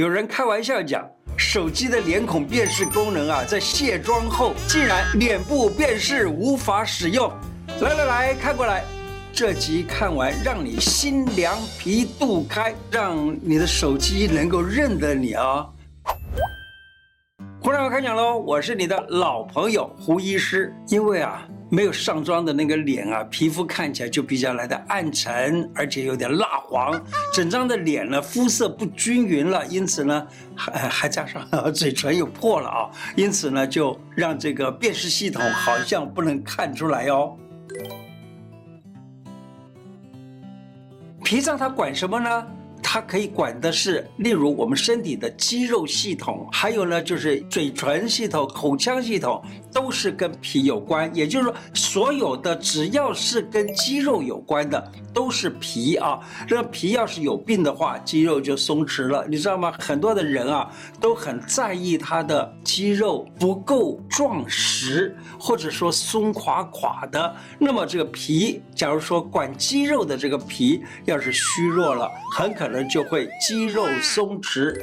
有人开玩笑讲，手机的脸孔辨识功能啊，在卸妆后竟然脸部辨识无法使用。来来来看过来，这集看完让你心凉皮肚开，让你的手机能够认得你啊！胡大夫开讲喽，我是你的老朋友胡医师，因为啊。没有上妆的那个脸啊，皮肤看起来就比较来的暗沉，而且有点蜡黄，整张的脸呢肤色不均匀了，因此呢还还加上 嘴唇又破了啊，因此呢就让这个辨识系统好像不能看出来哦。脾脏它管什么呢？它可以管的是，例如我们身体的肌肉系统，还有呢，就是嘴唇系统、口腔系统，都是跟脾有关。也就是说，所有的只要是跟肌肉有关的，都是脾啊。这个脾要是有病的话，肌肉就松弛了，你知道吗？很多的人啊，都很在意他的肌肉不够壮实，或者说松垮垮的。那么这个脾，假如说管肌肉的这个脾要是虚弱了，很可能。就会肌肉松弛。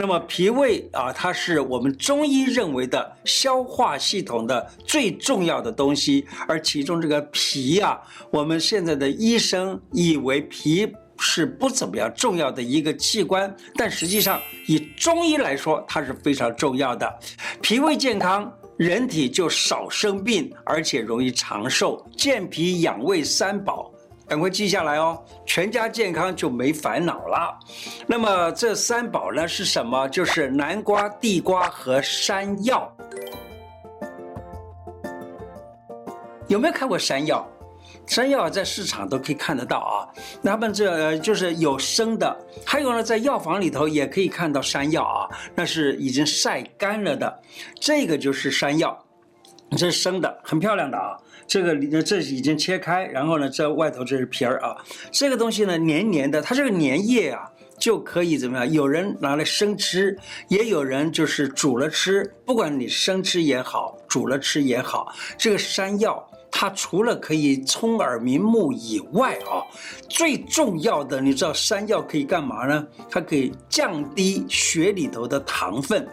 那么脾胃啊，它是我们中医认为的消化系统的最重要的东西。而其中这个脾啊，我们现在的医生以为脾是不怎么样重要的一个器官，但实际上以中医来说，它是非常重要的。脾胃健康，人体就少生病，而且容易长寿。健脾养胃三宝。赶快记下来哦，全家健康就没烦恼了。那么这三宝呢是什么？就是南瓜、地瓜和山药。有没有看过山药？山药在市场都可以看得到啊。那么这就是有生的，还有呢，在药房里头也可以看到山药啊，那是已经晒干了的。这个就是山药，这是生的，很漂亮的啊。这个里，这已经切开，然后呢，这外头这是皮儿啊。这个东西呢，黏黏的，它这个粘液啊，就可以怎么样？有人拿来生吃，也有人就是煮了吃。不管你生吃也好，煮了吃也好，这个山药它除了可以聪耳明目以外啊，最重要的，你知道山药可以干嘛呢？它可以降低血里头的糖分。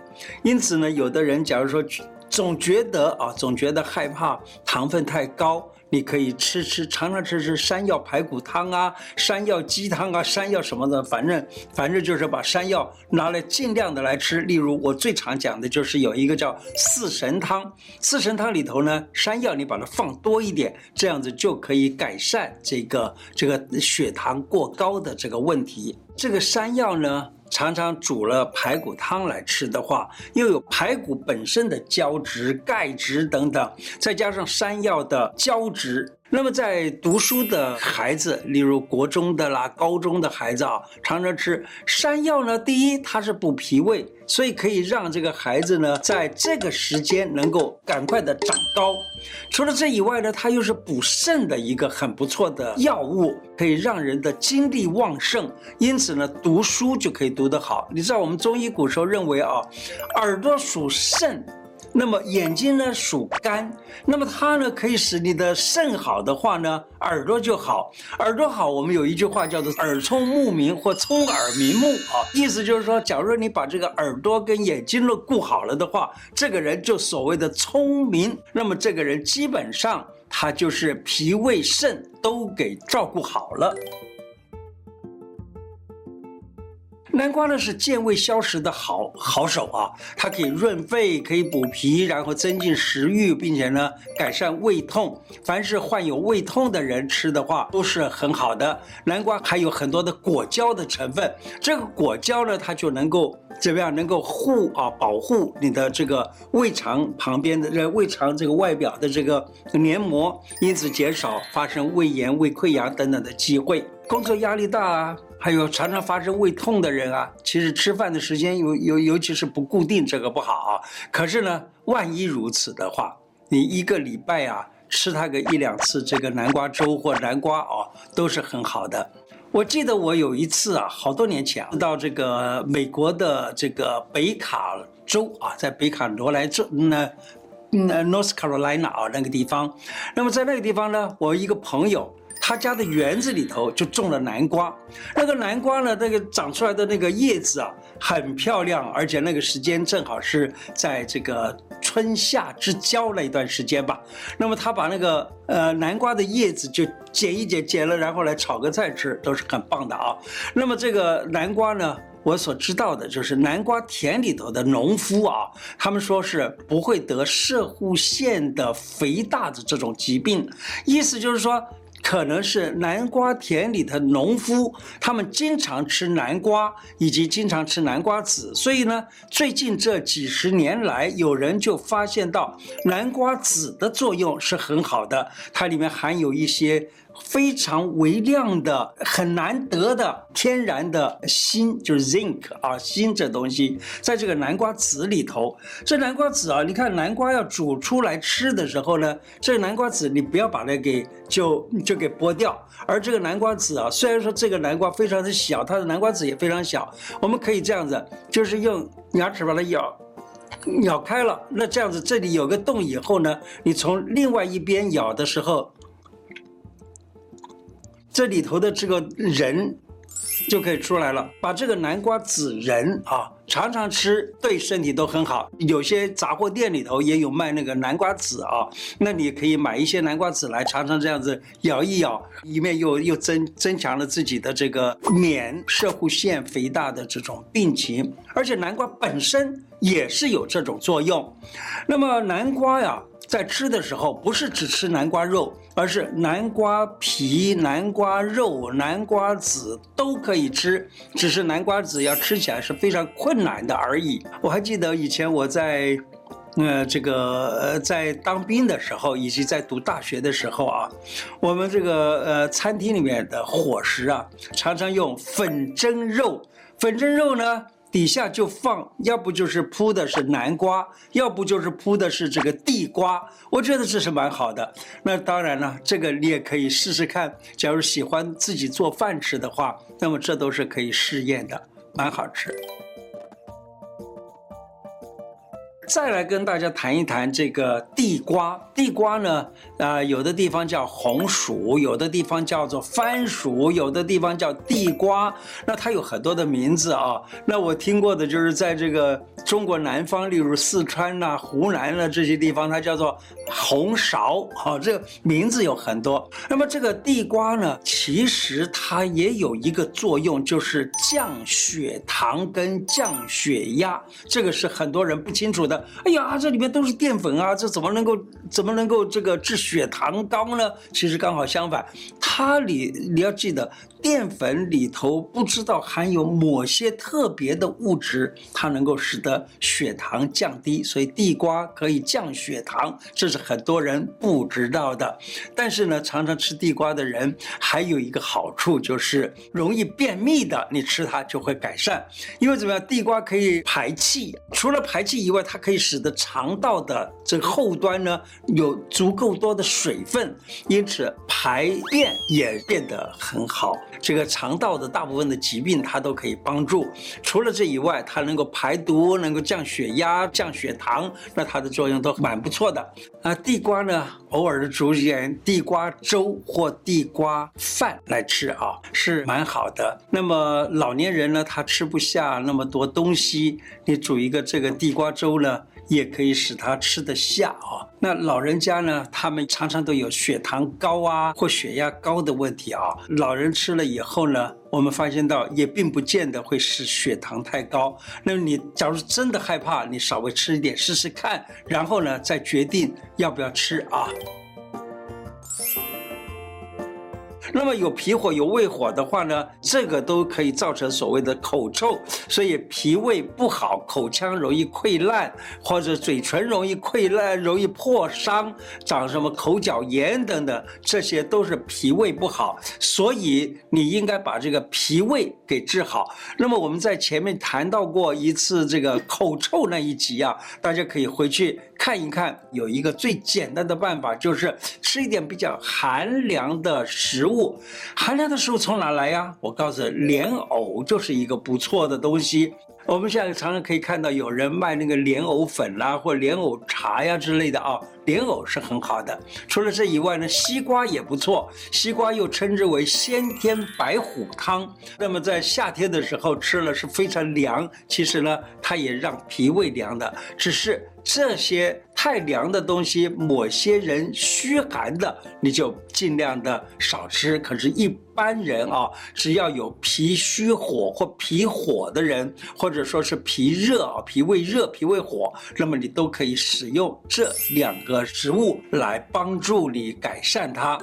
因此呢，有的人假如说。总觉得啊，总觉得害怕糖分太高。你可以吃吃，常常吃吃山药排骨汤啊，山药鸡汤啊，山药什么的，反正反正就是把山药拿来尽量的来吃。例如我最常讲的就是有一个叫四神汤，四神汤里头呢，山药你把它放多一点，这样子就可以改善这个这个血糖过高的这个问题。这个山药呢。常常煮了排骨汤来吃的话，又有排骨本身的胶质、钙质等等，再加上山药的胶质。那么在读书的孩子，例如国中的啦、高中的孩子啊，常常吃山药呢。第一，它是补脾胃，所以可以让这个孩子呢，在这个时间能够赶快的长高。除了这以外呢，它又是补肾的一个很不错的药物，可以让人的精力旺盛。因此呢，读书就可以读得好。你知道我们中医古时候认为啊，耳朵属肾。那么眼睛呢属肝，那么它呢可以使你的肾好的话呢，耳朵就好。耳朵好，我们有一句话叫做“耳聪目明”或“聪耳明目”啊，意思就是说，假如你把这个耳朵跟眼睛都顾好了的话，这个人就所谓的聪明。那么这个人基本上他就是脾胃肾都给照顾好了。南瓜呢是健胃消食的好好手啊，它可以润肺，可以补脾，然后增进食欲，并且呢改善胃痛。凡是患有胃痛的人吃的话都是很好的。南瓜还有很多的果胶的成分，这个果胶呢它就能够怎么样？能够护啊保护你的这个胃肠旁边的这胃肠这个外表的这个黏膜，因此减少发生胃炎、胃溃疡等等的机会。工作压力大啊。还有常常发生胃痛的人啊，其实吃饭的时间尤尤尤其是不固定，这个不好啊。可是呢，万一如此的话，你一个礼拜啊吃它个一两次这个南瓜粥或南瓜啊，都是很好的。我记得我有一次啊，好多年前啊，到这个美国的这个北卡州啊，在北卡罗来州那那 North Carolina 啊那个地方，那么在那个地方呢，我一个朋友。他家的园子里头就种了南瓜。那个南瓜呢，那个长出来的那个叶子啊，很漂亮，而且那个时间正好是在这个春夏之交那一段时间吧。那么他把那个呃南瓜的叶子就剪一剪，剪了然后来炒个菜吃，都是很棒的啊。那么这个南瓜呢？我所知道的就是南瓜田里头的农夫啊，他们说是不会得射护腺的肥大的这种疾病，意思就是说，可能是南瓜田里的农夫他们经常吃南瓜，以及经常吃南瓜籽，所以呢，最近这几十年来，有人就发现到南瓜籽的作用是很好的，它里面含有一些。非常微量的、很难得的天然的锌，就是 zinc 啊，锌这东西，在这个南瓜籽里头。这南瓜籽啊，你看南瓜要煮出来吃的时候呢，这南瓜籽你不要把它给就就给剥掉。而这个南瓜籽啊，虽然说这个南瓜非常的小，它的南瓜籽也非常小，我们可以这样子，就是用牙齿把它咬咬开了。那这样子这里有个洞以后呢，你从另外一边咬的时候。这里头的这个仁就可以出来了。把这个南瓜籽仁啊，常常吃对身体都很好。有些杂货店里头也有卖那个南瓜籽啊，那你可以买一些南瓜籽来，常常这样子咬一咬，一面又又增增强了自己的这个免摄护腺肥大的这种病情。而且南瓜本身也是有这种作用。那么南瓜呀。在吃的时候，不是只吃南瓜肉，而是南瓜皮、南瓜肉、南瓜籽都可以吃，只是南瓜籽要吃起来是非常困难的而已。我还记得以前我在，呃，这个呃，在当兵的时候，以及在读大学的时候啊，我们这个呃餐厅里面的伙食啊，常常用粉蒸肉，粉蒸肉呢。底下就放，要不就是铺的是南瓜，要不就是铺的是这个地瓜。我觉得这是蛮好的。那当然了，这个你也可以试试看。假如喜欢自己做饭吃的话，那么这都是可以试验的，蛮好吃。再来跟大家谈一谈这个地瓜。地瓜呢，啊、呃，有的地方叫红薯，有的地方叫做番薯，有的地方叫地瓜。那它有很多的名字啊。那我听过的就是在这个中国南方，例如四川呐、湖南啊这些地方，它叫做红芍。好、这个名字有很多。那么这个地瓜呢，其实它也有一个作用，就是降血糖跟降血压。这个是很多人不清楚的。哎呀，这里面都是淀粉啊，这怎么能够怎么能够这个治血糖高呢？其实刚好相反，它里你要记得。淀粉里头不知道含有某些特别的物质，它能够使得血糖降低，所以地瓜可以降血糖，这是很多人不知道的。但是呢，常常吃地瓜的人还有一个好处，就是容易便秘的，你吃它就会改善。因为怎么样？地瓜可以排气，除了排气以外，它可以使得肠道的这后端呢有足够多的水分，因此排便也变得很好。这个肠道的大部分的疾病，它都可以帮助。除了这以外，它能够排毒，能够降血压、降血糖，那它的作用都蛮不错的。啊，地瓜呢，偶尔的煮点地瓜粥或地瓜饭来吃啊，是蛮好的。那么老年人呢，他吃不下那么多东西，你煮一个这个地瓜粥呢，也可以使他吃得下啊。那老人家呢，他们常常都有血糖高啊或血压高的问题啊。老人吃了以后呢，我们发现到也并不见得会使血糖太高。那你假如真的害怕，你稍微吃一点试试看，然后呢再决定要不要吃啊。那么有脾火有胃火的话呢，这个都可以造成所谓的口臭，所以脾胃不好，口腔容易溃烂，或者嘴唇容易溃烂，容易破伤，长什么口角炎等等，这些都是脾胃不好，所以你应该把这个脾胃给治好。那么我们在前面谈到过一次这个口臭那一集啊，大家可以回去看一看，有一个最简单的办法，就是吃一点比较寒凉的食物。寒凉的食物从哪来呀？我告诉，莲藕就是一个不错的东西。我们现在常常可以看到有人卖那个莲藕粉啦，或莲藕茶呀之类的啊。莲藕是很好的，除了这以外呢，西瓜也不错。西瓜又称之为先天白虎汤，那么在夏天的时候吃了是非常凉。其实呢，它也让脾胃凉的，只是这些太凉的东西，某些人虚寒的，你就尽量的少吃。可是，一般人啊，只要有脾虚火或脾火的人，或者说是脾热啊、脾胃热、脾胃火，那么你都可以使用这两个。食物来帮助你改善它。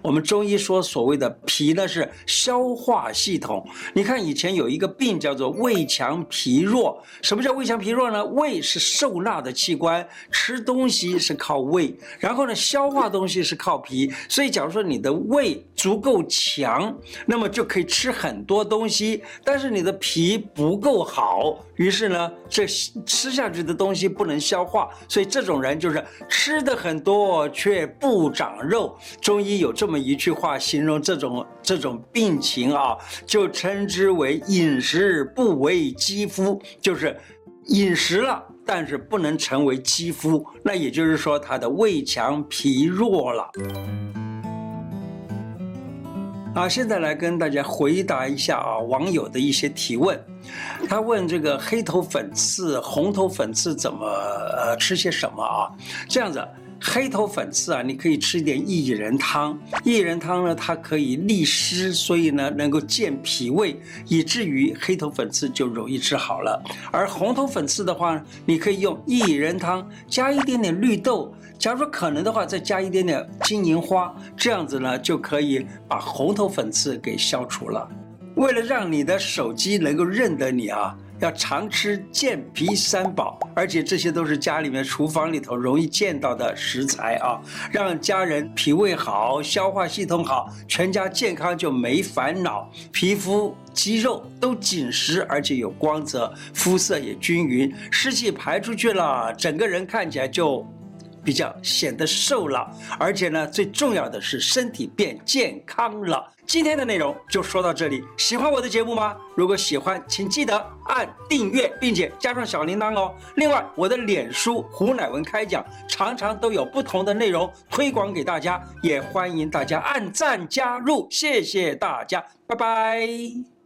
我们中医说，所谓的脾呢是消化系统。你看以前有一个病叫做胃强脾弱。什么叫胃强脾弱呢？胃是受纳的器官，吃东西是靠胃，然后呢消化东西是靠脾。所以假如说你的胃足够强，那么就可以吃很多东西。但是你的脾不够好，于是呢这吃下去的东西不能消化，所以这种人就是吃的很多却不长肉。中医有这么。一句话形容这种这种病情啊，就称之为饮食不为肌肤，就是饮食了，但是不能成为肌肤。那也就是说，他的胃强脾弱了。啊，现在来跟大家回答一下啊网友的一些提问。他问这个黑头粉刺、红头粉刺怎么呃吃些什么啊？这样子。黑头粉刺啊，你可以吃一点薏仁汤。薏仁汤呢，它可以利湿，所以呢能够健脾胃，以至于黑头粉刺就容易治好了。而红头粉刺的话，你可以用薏仁汤加一点点绿豆，假如说可能的话，再加一点点金银花，这样子呢就可以把红头粉刺给消除了。为了让你的手机能够认得你啊。要常吃健脾三宝，而且这些都是家里面厨房里头容易见到的食材啊，让家人脾胃好，消化系统好，全家健康就没烦恼，皮肤肌肉都紧实，而且有光泽，肤色也均匀，湿气排出去了，整个人看起来就。比较显得瘦了，而且呢，最重要的是身体变健康了。今天的内容就说到这里，喜欢我的节目吗？如果喜欢，请记得按订阅，并且加上小铃铛哦。另外，我的脸书胡乃文开讲常常都有不同的内容推广给大家，也欢迎大家按赞加入。谢谢大家，拜拜。